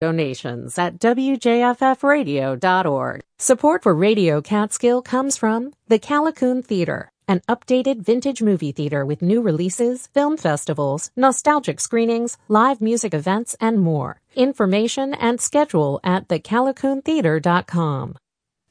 Donations at WJFFradio.org. Support for Radio Catskill comes from the Callicoon Theater, an updated vintage movie theater with new releases, film festivals, nostalgic screenings, live music events, and more. Information and schedule at thecalicoontheater.com.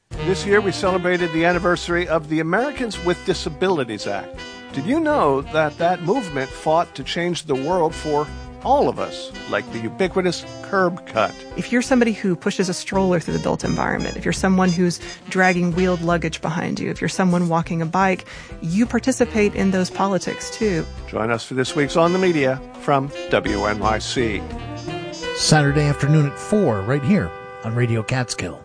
This year we celebrated the anniversary of the Americans with Disabilities Act. Did you know that that movement fought to change the world for all of us, like the ubiquitous curb cut. If you're somebody who pushes a stroller through the built environment, if you're someone who's dragging wheeled luggage behind you, if you're someone walking a bike, you participate in those politics too. Join us for this week's On the Media from WNYC. Saturday afternoon at 4, right here on Radio Catskill.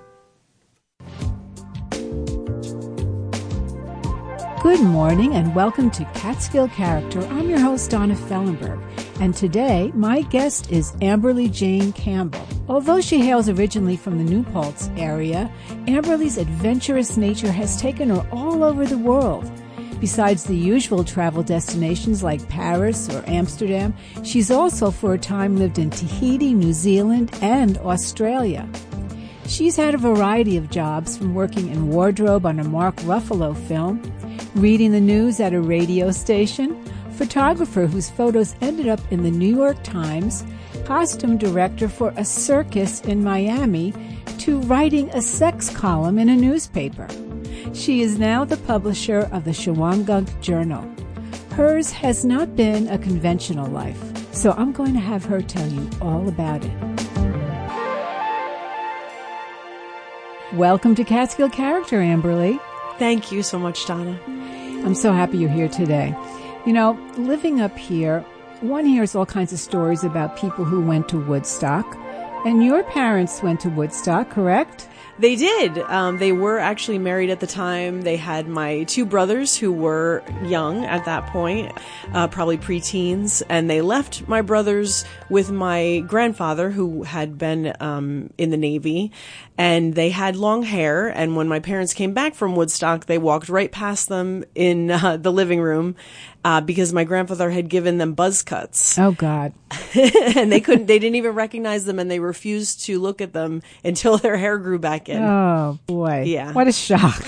Good morning and welcome to Catskill Character. I'm your host, Donna Fellenberg. And today, my guest is Amberly Jane Campbell. Although she hails originally from the New Paltz area, Amberly's adventurous nature has taken her all over the world. Besides the usual travel destinations like Paris or Amsterdam, she's also for a time lived in Tahiti, New Zealand, and Australia. She's had a variety of jobs from working in wardrobe on a Mark Ruffalo film, reading the news at a radio station, photographer whose photos ended up in the New York Times, costume director for a circus in Miami, to writing a sex column in a newspaper. She is now the publisher of the Shawangunk Journal. Hers has not been a conventional life, so I'm going to have her tell you all about it. Welcome to Catskill Character, Amberly. Thank you so much, Donna. I'm so happy you're here today. You know, living up here, one hears all kinds of stories about people who went to Woodstock. And your parents went to Woodstock, correct? They did. Um, they were actually married at the time. They had my two brothers who were young at that point, uh, probably preteens, and they left my brothers with my grandfather who had been um, in the Navy, and they had long hair. And when my parents came back from Woodstock, they walked right past them in uh, the living room uh, because my grandfather had given them buzz cuts. Oh God! and they couldn't, they didn't even recognize them, and they refused to look at them until their hair grew back in. Oh boy! Yeah, what a shock!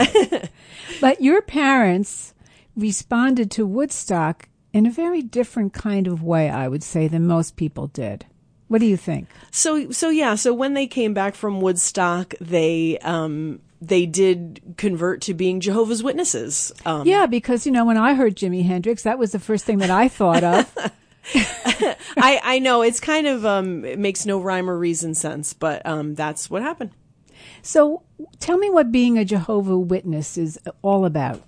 but your parents responded to Woodstock in a very different kind of way, I would say, than most people did. What do you think? So, so yeah. So when they came back from Woodstock, they um, they did convert to being Jehovah's Witnesses. Um, yeah, because you know when I heard Jimi Hendrix, that was the first thing that I thought of. I I know it's kind of um it makes no rhyme or reason sense, but um that's what happened. So tell me what being a Jehovah Witness is all about.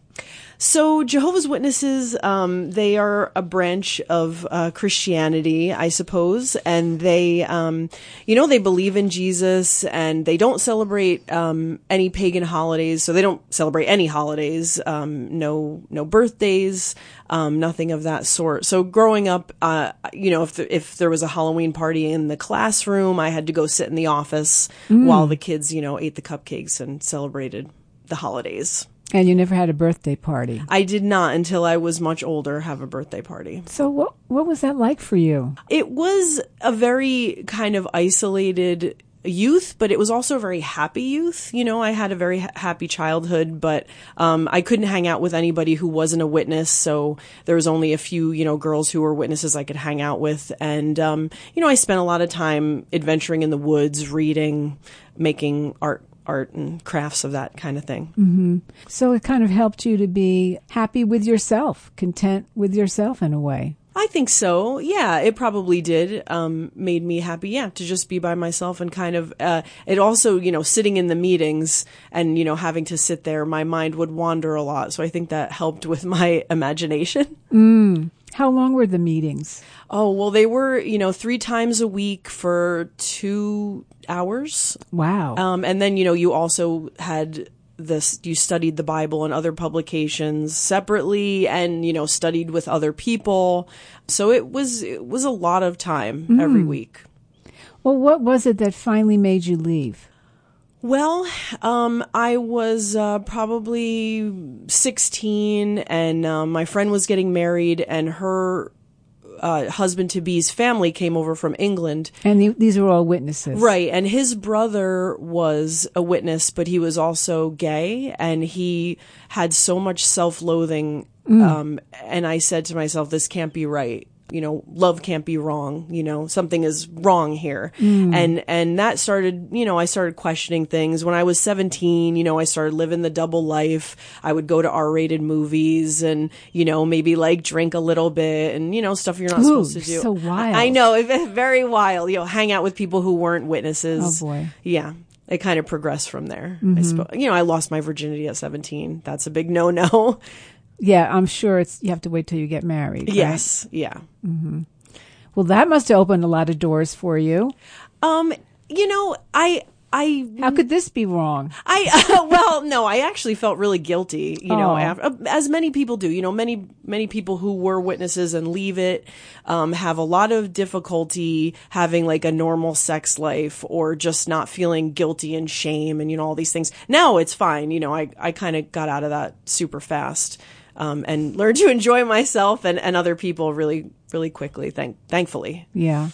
So Jehovah's Witnesses, um, they are a branch of uh, Christianity, I suppose, and they, um, you know, they believe in Jesus, and they don't celebrate um, any pagan holidays. So they don't celebrate any holidays, um, no, no birthdays, um, nothing of that sort. So growing up, uh, you know, if the, if there was a Halloween party in the classroom, I had to go sit in the office mm. while the kids, you know, ate the cupcakes and celebrated the holidays. And you never had a birthday party? I did not until I was much older have a birthday party. So what what was that like for you? It was a very kind of isolated youth, but it was also a very happy youth. You know, I had a very ha- happy childhood, but um, I couldn't hang out with anybody who wasn't a witness. So there was only a few, you know, girls who were witnesses I could hang out with. And, um, you know, I spent a lot of time adventuring in the woods, reading, making art art and crafts of that kind of thing. Mm-hmm. So it kind of helped you to be happy with yourself, content with yourself in a way. I think so. Yeah, it probably did. Um, made me happy. Yeah, to just be by myself and kind of. Uh, it also, you know, sitting in the meetings and you know having to sit there, my mind would wander a lot. So I think that helped with my imagination. Mm. How long were the meetings? Oh well, they were you know three times a week for two hours. Wow. Um, and then, you know, you also had this, you studied the Bible and other publications separately and, you know, studied with other people. So it was, it was a lot of time mm. every week. Well, what was it that finally made you leave? Well, um, I was uh, probably 16, and uh, my friend was getting married, and her uh, husband to be's family came over from England. And the, these are all witnesses. Right. And his brother was a witness, but he was also gay and he had so much self loathing. Um, and I said to myself, this can't be right. You know, love can't be wrong. You know, something is wrong here. And, and that started, you know, I started questioning things. When I was 17, you know, I started living the double life. I would go to R rated movies and, you know, maybe like drink a little bit and, you know, stuff you're not Ooh, supposed to do. so wild. I know, very wild. You know, hang out with people who weren't witnesses. Oh, boy. Yeah. It kind of progressed from there. I Mm-hmm. suppose. You know, I lost my virginity at 17. That's a big no no. Yeah, I'm sure it's you have to wait till you get married. right? yes. Yeah. Well, that must have opened a lot of doors for you. Um, you know, I, I, How could this be wrong? I, well, no, I actually felt really guilty, you know, Oh. af- as many people do, you know, many, many people who were witnesses and leave it, um, have a lot of difficulty having like a normal sex life or just not feeling guilty and shame and, you know, all these things. Now it's fine. You know, I, I kind of got out of that super fast. Um, and learn to enjoy myself and, and other people really, really quickly. Thank, thankfully. Yeah.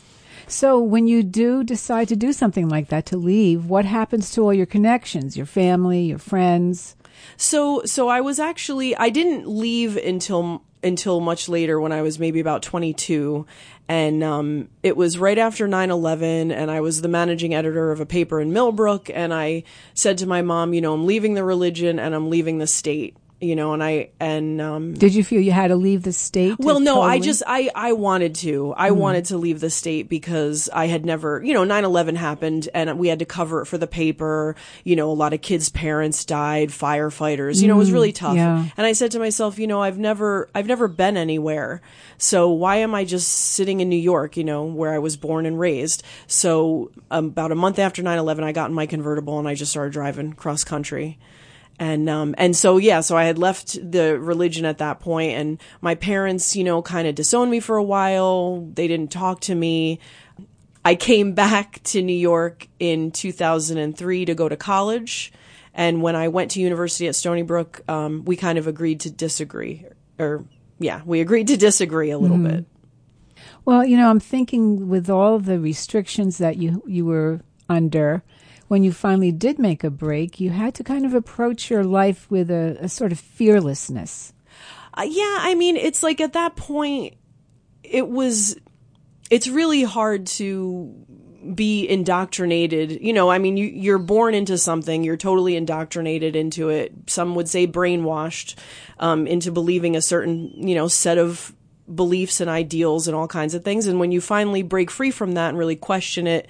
So when you do decide to do something like that to leave, what happens to all your connections, your family, your friends? So so I was actually I didn't leave until until much later when I was maybe about 22 and um, it was right after 9/11 and I was the managing editor of a paper in Millbrook and I said to my mom, you know, I'm leaving the religion and I'm leaving the state, you know, and I and um Did you feel you had to leave the state? well, no, I just I I wanted to. I wanted to leave the state because I had never, you know, 9/11 happened and we had to cover it for the paper. You know, a lot of kids' parents died, firefighters. You know, it was really tough. yeah. And I said to myself, you know, I've never I've never been anywhere. So why am I just sitting in New York, you know, where I was born and raised? So um, about a month after 9/11, I got in my convertible and I just started driving cross country and um and so yeah so i had left the religion at that point and my parents you know kind of disowned me for a while. They didn't talk to me. I came back to new york in 2003 to go to college. And when i went to university at stony brook um, we kind of agreed to disagree or yeah we agreed to disagree a little bit. Well, you know, I'm thinking with all the restrictions that you you were under, when you finally did make a break, you had to kind of approach your life with a, a sort of fearlessness. Uh, yeah, I mean, it's like at that point, it was, it's really hard to be indoctrinated. You know, I mean, you, you're born into something, you're totally indoctrinated into it. Some would say brainwashed um, into believing a certain, you know, set of beliefs and ideals and all kinds of things. And when you finally break free from that and really question it,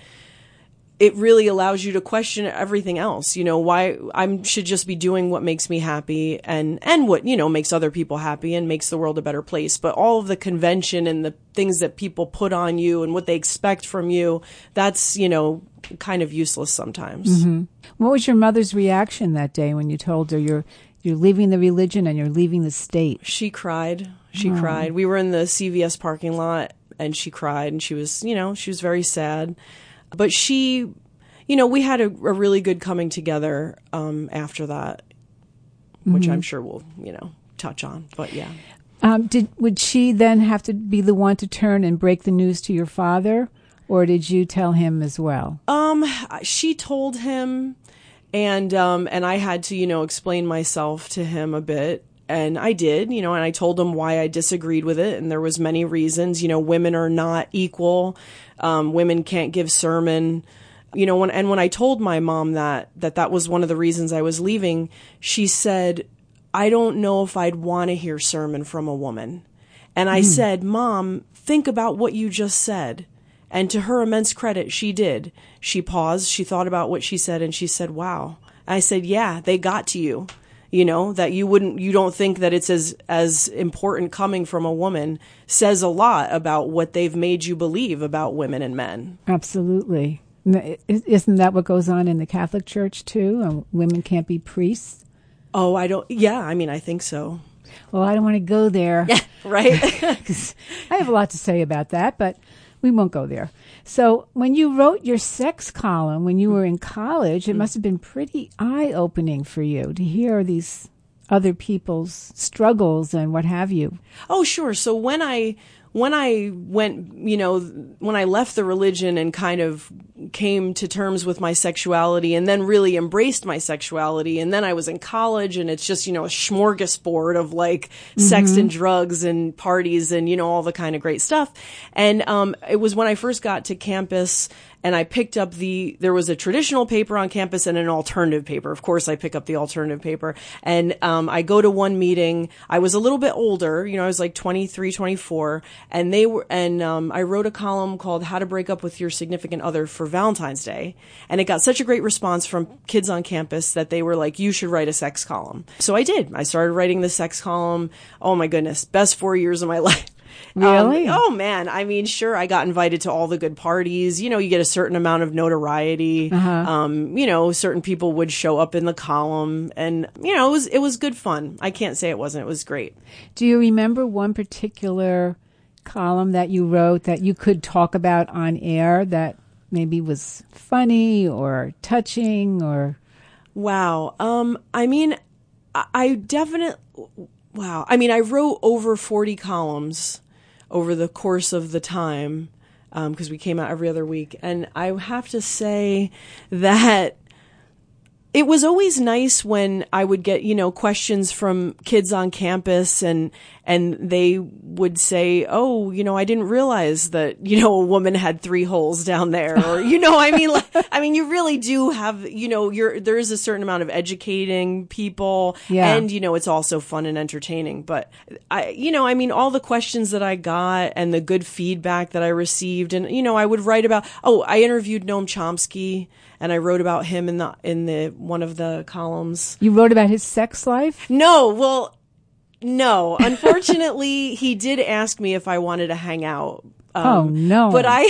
it really allows you to question everything else. You know, why I should just be doing what makes me happy and, and what, you know, makes other people happy and makes the world a better place. But all of the convention and the things that people put on you and what they expect from you, that's, you know, kind of useless sometimes. Mm-hmm. What was your mother's reaction that day when you told her you're you're leaving the religion and you're leaving the state? She cried. She oh. cried. We were in the CVS parking lot and she cried and she was, you know, she was very sad. But she, you know, we had a, a really good coming together um, after that, which I'm sure we'll, you know, touch on. But yeah. Um, did would she then have to be the one to turn and break the news to your father, or did you tell him as well? Um, she told him, and um, and I had to, you know, explain myself to him a bit, and I did, you know, and I told them why I disagreed with it, and there was many reasons. You know, women are not equal. Um, women can't give sermon. You know, when and when I told my mom that that that was one of the reasons I was leaving, she said, "I don't know if I'd want to hear sermon from a woman." And I said, Mom, think about what you just said. And to her immense credit, she did. She paused, she thought about what she said, and she said, Wow. I said, Yeah, they got to you. You know, that you wouldn't, you don't think that it's as, as important coming from a woman says a lot about what they've made you believe about women and men. Absolutely. Isn't that what goes on in the Catholic Church too? Uh, women can't be priests. Oh, I don't, yeah, I mean, I think so. Well, I don't want to go there. Right. I have a lot to say about that, but we won't go there. So, when you wrote your sex column when you were in college, it mm-hmm. must have been pretty eye opening for you to hear these other people's struggles and what have you. Oh, sure. So when I when I went, you know, when I left the religion and kind of came to terms with my sexuality and then really embraced my sexuality. And then I was in college and it's just, you know, a smorgasbord of like mm-hmm. sex and drugs and parties and, you know, all the kind of great stuff. And, um, it was when I first got to campus and I picked up the, there was a traditional paper on campus and an alternative paper. Of course, I pick up the alternative paper and, um, I go to one meeting. I was a little bit older, you know, I was like 23, 24 and they were, and, um, I wrote a column called How to Break Up with Your Significant Other for Valentine's Day. And it got such a great response from kids on campus that they were like, you should write a sex column. So I did. I started writing the sex column. Oh my goodness. Best four years of my life. Really? Um, oh man. I mean, sure, I got invited to all the good parties. You know, you get a certain amount of notoriety. Uh-huh. Um, you know, certain people would show up in the column and, you know, it was, it was good fun. I can't say it wasn't. It was great. Do you remember one particular column that you wrote that you could talk about on air that maybe was funny or touching or? Wow. Um, I mean, I definitely, wow. I mean, I wrote over 40 columns over the course of the time because um, we came out every other week. And I have to say that it was always nice when I would get, you know, questions from kids on campus and, and they would say, Oh, you know, I didn't realize that, you know, a woman had three holes down there. Or, you know, I mean, like, I mean, you really do have, you know, you're, there is a certain amount of educating people yeah. and, you know, it's also fun and entertaining. But I, you know, I mean, all the questions that I got and the good feedback that I received and, you know, I would write about, oh, I interviewed Noam Chomsky and I wrote about him in the in the one of the columns. You wrote about his sex life? No, well, no. Unfortunately, he did ask me if I wanted to hang out. Um, oh no! But I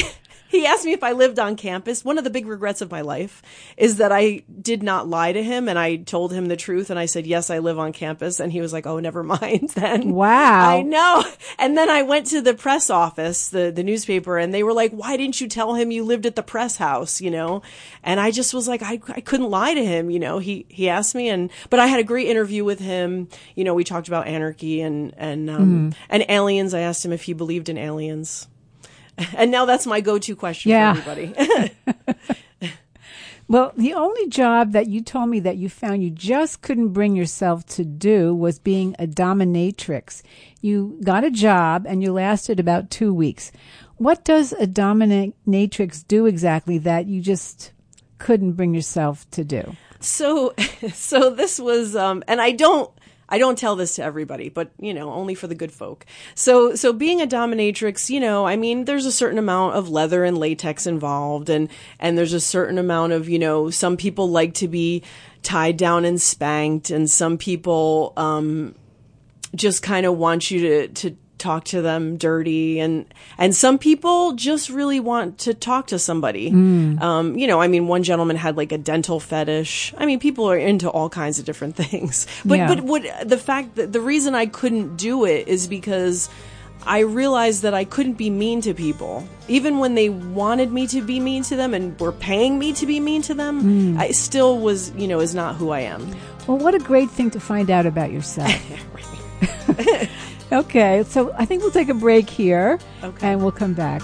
he asked me if I lived on campus. One of the big regrets of my life is that I did not lie to him and I told him the truth and I said, yes, I live on campus. And he was like, oh, never mind then. Wow. I know. And then I went to the press office, the, the newspaper, and they were like, why didn't you tell him you lived at the press house? You know? And I just was like, I, I couldn't lie to him. You know, he, he asked me and, but I had a great interview with him. You know, we talked about anarchy and, and, um, mm. and aliens. I asked him if he believed in aliens. And now that's my go-to question yeah. for everybody. well, the only job that you told me that you found you just couldn't bring yourself to do was being a dominatrix. You got a job and you lasted about two weeks. What does a dominatrix do exactly that you just couldn't bring yourself to do? So, so this was, um, and I don't, I don't tell this to everybody, but you know, only for the good folk. So, so being a dominatrix, you know, I mean, there's a certain amount of leather and latex involved and, and there's a certain amount of, you know, some people like to be tied down and spanked and some people, um, just kind of want you to, to talk to them dirty and and some people just really want to talk to somebody mm. um, you know i mean one gentleman had like a dental fetish i mean people are into all kinds of different things but yeah. but what the fact that the reason i couldn't do it is because I realized that I couldn't be mean to people. Even when they wanted me to be mean to them and were paying me to be mean to them, mm. I still was, you know, is not who I am. Well, what a great thing to find out about yourself. Okay, so I think we'll take a break here okay. and we'll come back.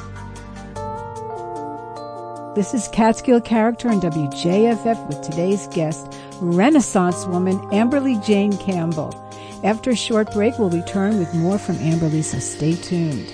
This is Catskill Character on WJFF with today's guest, Renaissance woman Amberly Jane Campbell. After a short break, we'll return with more from Amberly, so stay tuned.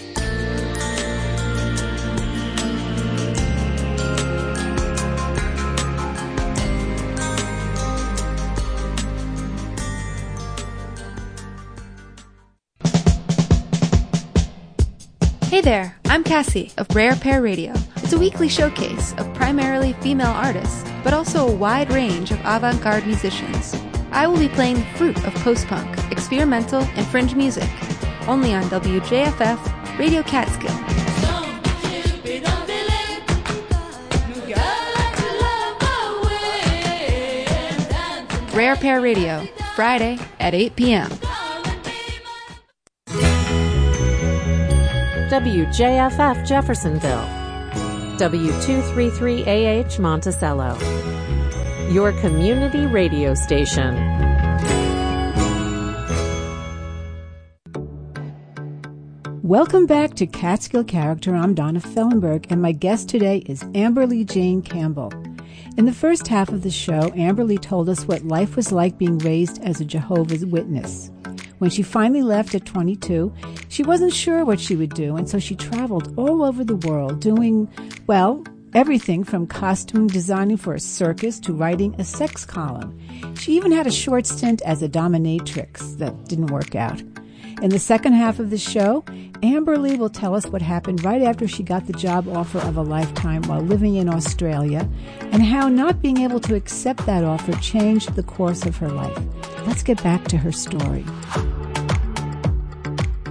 There, I'm Cassie of Rare Pair Radio. It's a weekly showcase of primarily female artists, but also a wide range of avant garde musicians. I will be playing the fruit of post punk, experimental, and fringe music, only on WJFF Radio Catskill. Rare Pair Radio, Friday at 8 p.m. WJFF Jeffersonville, W233AH Monticello, your community radio station. Welcome back to Catskill Character. I'm Donna Fellenberg, and my guest today is Amberly Jane Campbell. In the first half of the show, Amberly told us what life was like being raised as a Jehovah's Witness. When she finally left at 22, she wasn't sure what she would do, and so she traveled all over the world doing, well, everything from costume designing for a circus to writing a sex column. She even had a short stint as a dominatrix that didn't work out. In the second half of the show, Amberly will tell us what happened right after she got the job offer of a lifetime while living in Australia and how not being able to accept that offer changed the course of her life. Let's get back to her story.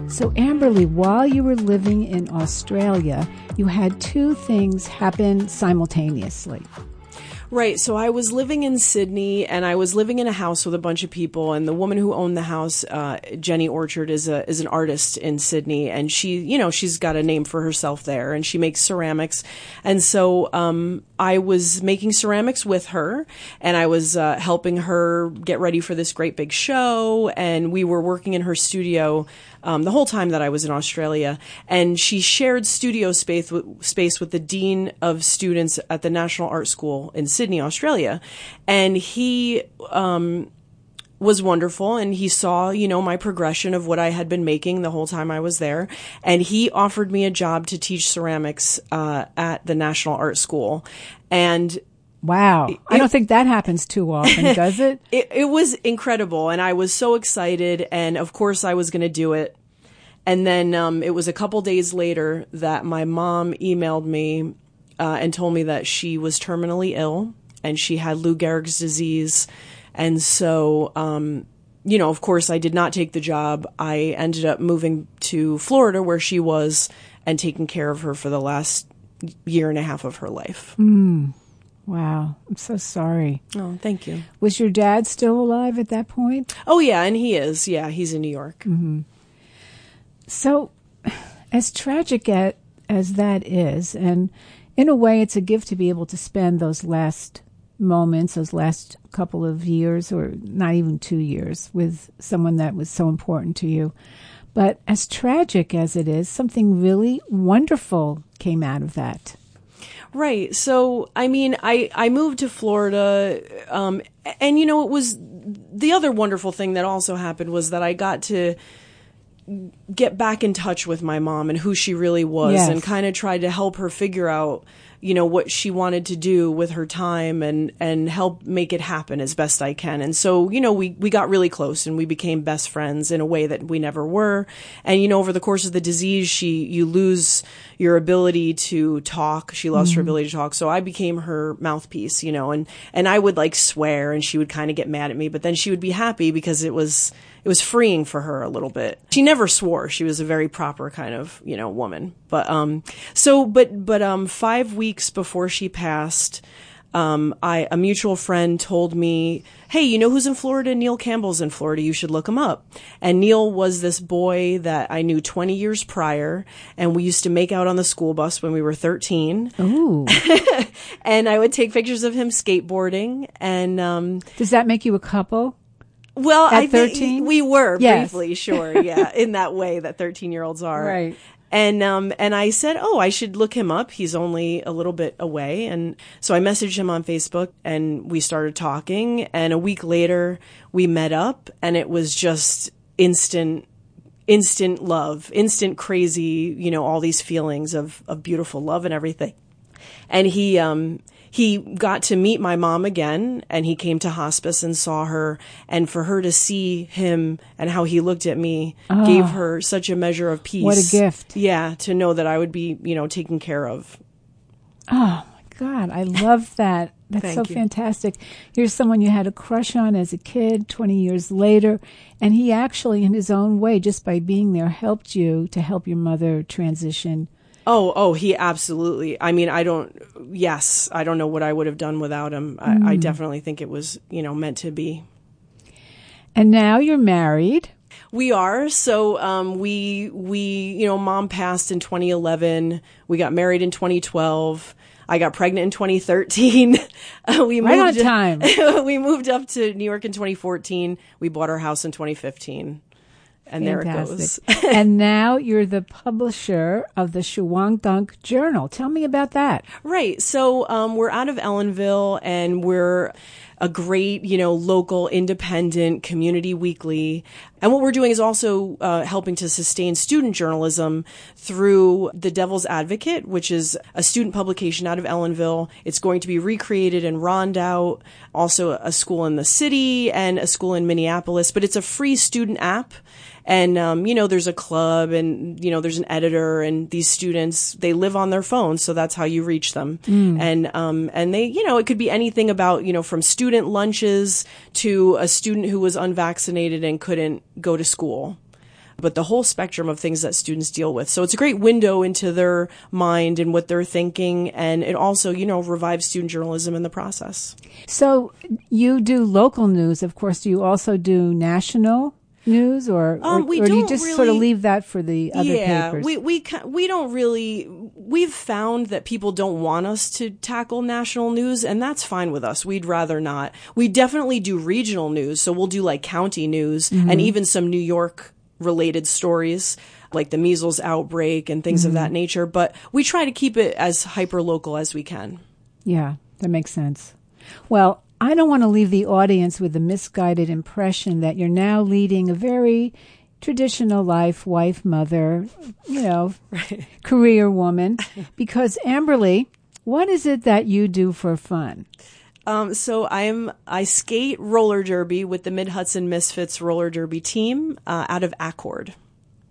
So, Amberly, while you were living in Australia, you had two things happen simultaneously. Right. So I was living in Sydney and I was living in a house with a bunch of people and the woman who owned the house, uh, Jenny Orchard is a, is an artist in Sydney and she, you know, she's got a name for herself there and she makes ceramics. And so, um, I was making ceramics with her and I was, uh, helping her get ready for this great big show and we were working in her studio um, the whole time that I was in Australia. And she shared studio space with, space with the dean of students at the National Art School in Sydney, Australia. And he, um, was wonderful and he saw, you know, my progression of what I had been making the whole time I was there. And he offered me a job to teach ceramics, uh, at the National Art School. And Wow. It, I don't think that happens too often, does it? it? It was incredible. And I was so excited. And of course, I was going to do it. And then um, it was a couple days later that my mom emailed me uh, and told me that she was terminally ill and she had Lou Gehrig's disease. And so, um, you know, of course, I did not take the job. I ended up moving to Florida where she was and taking care of her for the last year and a half of her life. Mm. Wow. I'm so sorry. Oh, thank you. Was your dad still alive at that point? Oh, yeah, and he is. Yeah, he's in New York. Mm-hmm. So, as tragic at, as that is, and in a way, it's a gift to be able to spend those last moments, those last couple of years, or not even two years, with someone that was so important to you. But as tragic as it is, something really wonderful came out of that. Right. So, I mean, I, I moved to Florida, um, and you know, it was the other wonderful thing that also happened was that I got to get back in touch with my mom and who she really was Yes. and kind of tried to help her figure out you know what she wanted to do with her time and and help make it happen as best I can. And so you know we we got really close and we became best friends in a way that we never were. And you know over the course of the disease she you lose your ability to talk. She lost her mm-hmm. ability to talk. So I became her mouthpiece you know and and I would like swear and she would kind of get mad at me but then she would be happy because it was it was freeing for her a little bit. She never swore. She was a very proper kind of, you know, woman. But um so but but um 5 weeks before she passed um, I a mutual friend told me, "Hey, you know who's in Florida? Neil Campbell's in Florida. You should look him up." And Neil was this boy that I knew 20 years prior, and we used to make out on the school bus when we were 13. Ooh. And I would take pictures of him skateboarding, and um, Does that make you a couple? Well, At I think 13? we were Yes. briefly, sure, yeah, in that way that thirteen-year-olds are, Right. And um, and I said, oh, I should look him up. He's only a little bit away, and so I messaged him on Facebook, and we started talking. And a week later, we met up, and it was just instant instant love, instant crazy, you know, all these feelings of, of beautiful love and everything. And he, um, he got to meet my mom again and he came to hospice and saw her and for her to see him and how he looked at me gave her such a measure of peace. Ah. What a gift. Yeah. To know that I would be, you know, taken care of. Oh my God, I love that. That's so you. fantastic. Here's someone you had a crush on as a kid, 20 years later, and he actually, in his own way, just by being there, helped you to help your mother transition. Oh, oh, he absolutely. I mean, I don't, yes, I don't know what I would have done without him. I, I definitely think it was, you know, meant to be. And now you're married. We are. So um, we we you know, mom passed in 2011. We got married in 2012. I got pregnant in 2013. Uh, we Right on time. we moved up to New York in 2014. We bought our house in 2015. And there it goes. and now you're the publisher of the Shawangunk Journal. Tell me about that. Right. So um, we're out of Ellenville and we're a great, you know, local independent community weekly. And what we're doing is also uh, helping to sustain student journalism through The Devil's Advocate, which is a student publication out of Ellenville. It's going to be recreated in Rondout, also a school in the city and a school in Minneapolis, but it's a free student app and um, you know there's a club and you know there's an editor and these students they live on their phones so that's how you reach them mm. and um, and they you know it could be anything about you know from student lunches to a student who was unvaccinated and couldn't go to school but the whole spectrum of things that students deal with. So it's a great window into their mind and what they're thinking. And it also, you know, revives student journalism in the process. So you do local news. Of course, do you also do national? News, or um, or, or do you just really, sort of leave that for the other yeah, papers? we we we don't really. We've found that people don't want us to tackle national news, and that's fine with us. We'd rather not. We definitely do regional news, so we'll do like county news mm-hmm. and even some New York related stories like the measles outbreak and things mm-hmm. of that nature. But we try to keep it as hyper local as we can. Yeah, that makes sense. Well, I don't want to leave the audience with the misguided impression that you're now leading a very traditional life, wife, mother, you know, right. career woman. because Amberly, what is it that you do for fun? Um, so I'm I skate roller derby with the Mid Hudson Misfits roller derby team uh, out of Accord.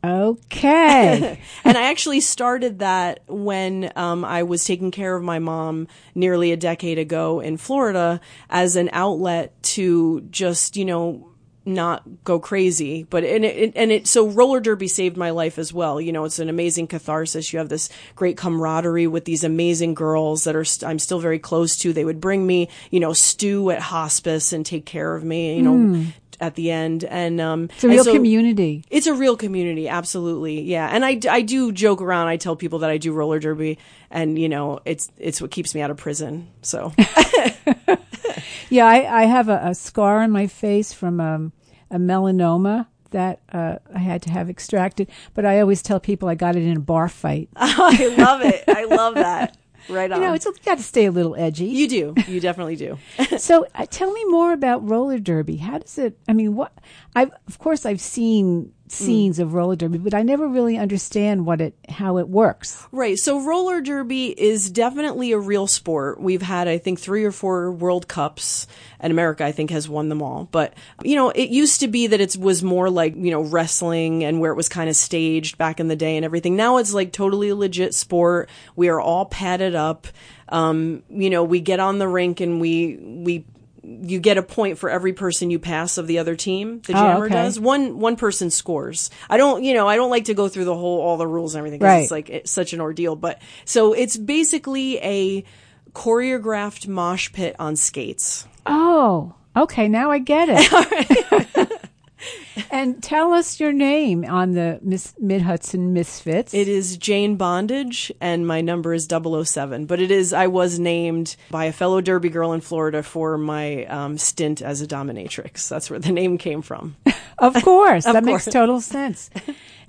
Okay. and I actually started that when um, I was taking care of my mom nearly a decade ago in Florida as an outlet to just, you know, not go crazy. But and it, and it so roller derby saved my life as well. You know it's an amazing catharsis. You have this great camaraderie with these amazing girls that are i st- i'm still very close to. They would bring me you know stew at hospice and take care of me you know mm at the end. And um, it's a real so community. It's a real community, absolutely. Yeah, and I, I do joke around. I tell people that I do roller derby, and you know, it's it's what keeps me out of prison. So. yeah, I, I have a, a, scar on my face from um, a melanoma that uh, I had to have extracted. But I always tell people I got it in a bar fight. Oh, I love it. I love that. Right on. You know, it's you got to stay a little edgy. You do. You definitely do. so, uh, tell me more about roller derby. How does it? I mean, what? I of course I've seen scenes mm. of roller derby, but I never really understand what it how it works. Right. So roller derby is definitely a real sport. We've had I think 3 or 4 World Cups and America I think has won them all. But you know, it used to be that it was more like, you know, wrestling and where it was kind of staged back in the day and everything. Now it's like totally a legit sport. We are all padded up. Um, you know, we get on the rink and we we you get a point for every person you pass of the other team. The oh, jammer oh, okay. does one one person scores. I don't you know I don't like to go through the whole all the rules and everything right. it's like it's such an ordeal. But so it's basically a choreographed mosh pit on skates. Oh, okay. Now I get it. and tell us your name on the Miss Mid Hudson Misfits. It is Jane Bondage, and my number is 007. But it is, I was named by a fellow Derby girl in Florida for my um, stint as a dominatrix. That's where the name came from. of course. of that course. makes total sense.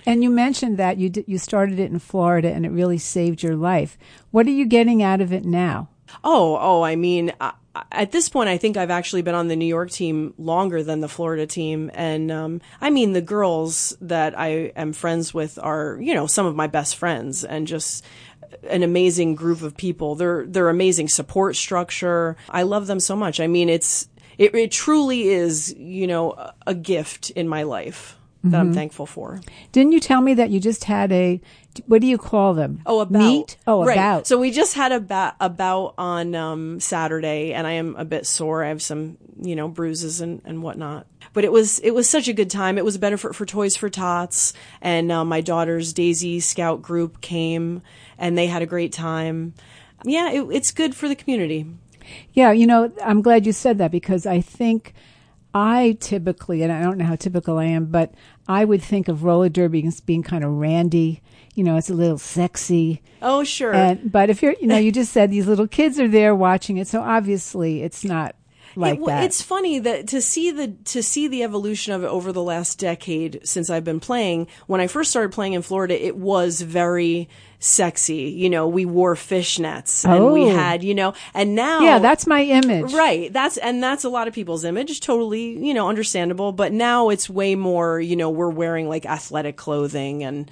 And you mentioned that you you started it in Florida and it really saved your life. What are you getting out of it now? Oh, oh, I mean, at this point, I think I've actually been on the New York team longer than the Florida team. And, um, I mean, the girls that I am friends with are, you know, some of my best friends and just an amazing group of people. They're, they're amazing support structure. I love them so much. I mean, it's, it, it truly is, you know, a gift in my life that mm-hmm. I'm thankful for. Didn't you tell me that you just had a what do you call them? Oh, a bout. Meet? Oh, right. about. So we just had a, ba- a bout on um, Saturday, and I am a bit sore. I have some, you know, bruises and, and whatnot. But it was it was such a good time. It was a benefit for Toys for Tots, and uh, my daughter's Daisy Scout group came, and they had a great time. Yeah, it, it's good for the community. Yeah, you know, I'm glad you said that because I think I typically, and I don't know how typical I am, but I would think of roller derby as being kind of randy. You know, it's a little sexy. Oh, sure. And, but if you're, you know, you just said these little kids are there watching it, so obviously it's not like it, that. It's funny that to see the to see the evolution of it over the last decade since I've been playing. When I first started playing in Florida, it was very sexy. You know, we wore fishnets and we Oh. had, you know, and now yeah, that's my image. Right. That's and that's a lot of people's image. Totally, you know, understandable. But now it's way more. You know, we're wearing like athletic clothing and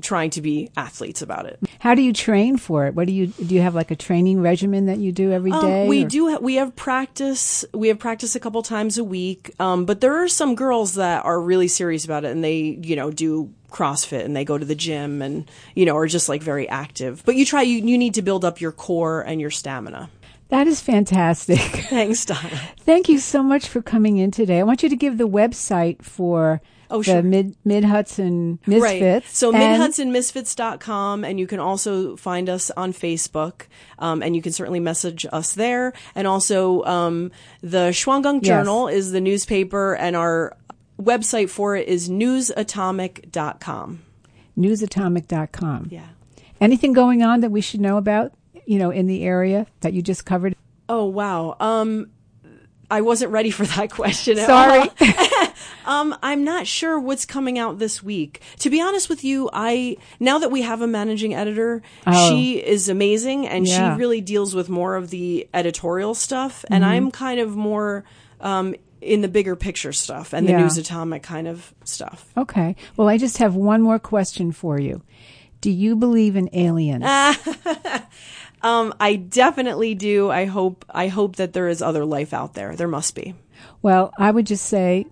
trying to be athletes about it. How do you train for it? What do you do? You have like a training regimen that you do every day? Um, we or- do. Ha- we have practice. We have practice a couple times a week. Um, but there are some girls that are really serious about it, and they, you know, do CrossFit and they go to the gym and you know are just like very active. But you try. You you need to build up your core and your stamina. That is fantastic. Thanks, Donna. Thank you so much for coming in today. I want you to give the website for Oh, the sure. Mid Mid Hudson Misfits. Right. So midhudsonmisfits.com and you can also find us on Facebook. Um, and you can certainly message us there. And also, um, the Shawangunk Yes. Journal is the newspaper and our website for it is newsatomic.com. newsatomic.com. Yeah. Anything going on that we should know about, you know, in the area that you just covered? Oh, wow. Um, I wasn't ready for that question. at Sorry. um, I'm not sure what's coming out this week. To be honest with you, I now that we have a managing editor, Oh. she is amazing and Yeah. Mm-hmm. she really deals with more of the editorial stuff, and I'm kind of more um, in the bigger picture stuff and the Yeah. news atomic kind of stuff. Okay. Well, I just have one more question for you. Do you believe in aliens? Um, I definitely do. I hope I hope that there is other life out there. There must be. Well, I would just say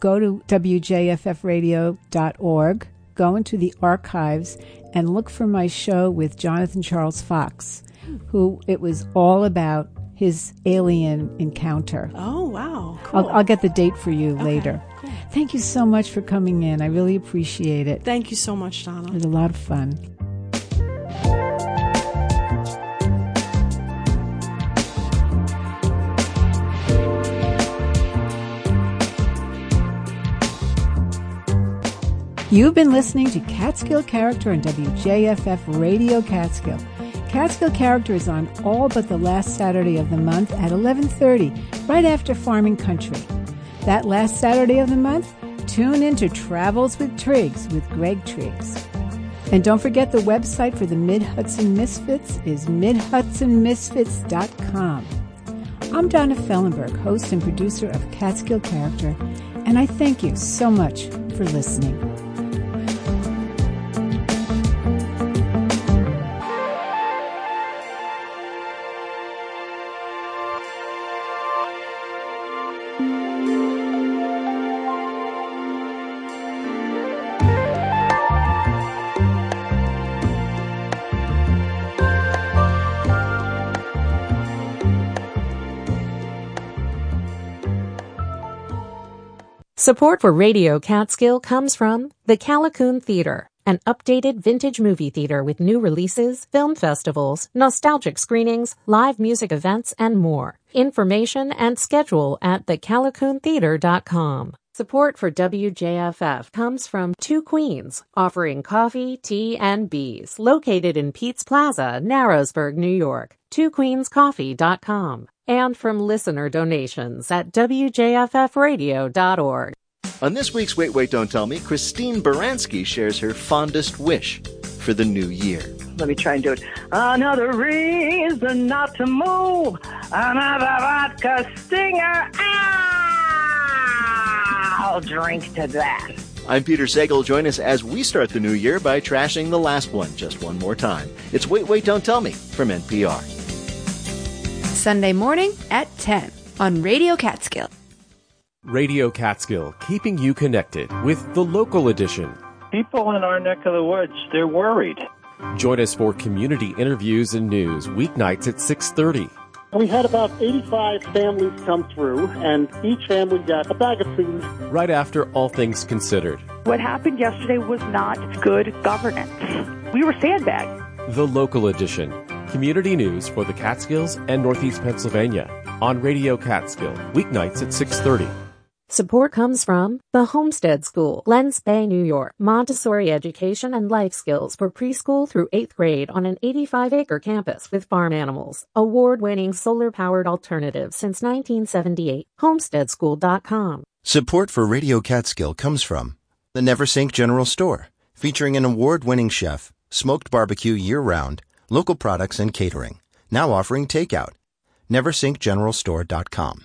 go to wjffradio.org, go into the archives, and look for my show with Jonathan Charles Fox, who it was all about his alien encounter. Oh wow, cool. I'll, I'll get the date for you later. Thank you so much for coming in. I really appreciate it. Thank you so much, Donna. It was a lot of fun. You've been listening to Catskill Character on WJFF Radio Catskill. Catskill Character is on all but the last Saturday of the month at 11:30, right after Farming Country. That last Saturday of the month, tune in to Travels with Triggs with Greg Triggs. And don't forget the website for the Mid Hudson Misfits is midhudsonmisfits.com. I'm Donna Fellenberg, host and producer of Catskill Character, and I thank you so much for listening. Support for Radio Catskill comes from the Callicoon Theater, an updated vintage movie theater with new releases, film festivals, nostalgic screenings, live music events, and more. Information and schedule at thecalicoontheater.com. Support for WJFF comes from Two Queens, offering coffee, tea, and bees, located in Pete's Plaza, Narrowsburg, New York. TwoQueensCoffee.com. And from listener donations at WJFFradio.org. On this week's Wait, Wait, Don't Tell Me, Christine Baranski shares her fondest wish for the new year. Let me try and do it. Another reason not to move. Another vodka stinger. Ah! I'll drink to that. I'm Peter Sagal. Join us as we start the new year by trashing the last one just one more time. It's Wait, Wait, Don't Tell Me from NPR. Sunday morning at 10 on Radio Catskill. Radio Catskill, keeping you connected with the local edition. People in our neck of the woods, they're worried. Join us for community interviews and news weeknights at 6:30. We had about 85 families come through, and each family got a bag of food. Right after All Things Considered. What happened yesterday was not good governance. We were sandbagged. The local edition. Community news for the Catskills and Northeast Pennsylvania on Radio Catskill, weeknights at 6:30. Support comes from the Homestead School, Glen Spey, New York. Montessori education and life skills for preschool through eighth grade on an 85 acre campus with farm animals. Award winning solar powered alternative since 1978. Homesteadschool.com. Support for Radio Catskill comes from the Neversink General Store, featuring an award winning chef, smoked barbecue year round, local products, and catering. Now offering takeout. NeversinkGeneralStore.com.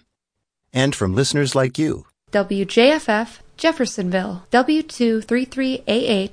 And from listeners like you. WJFF, Jeffersonville, W233AH,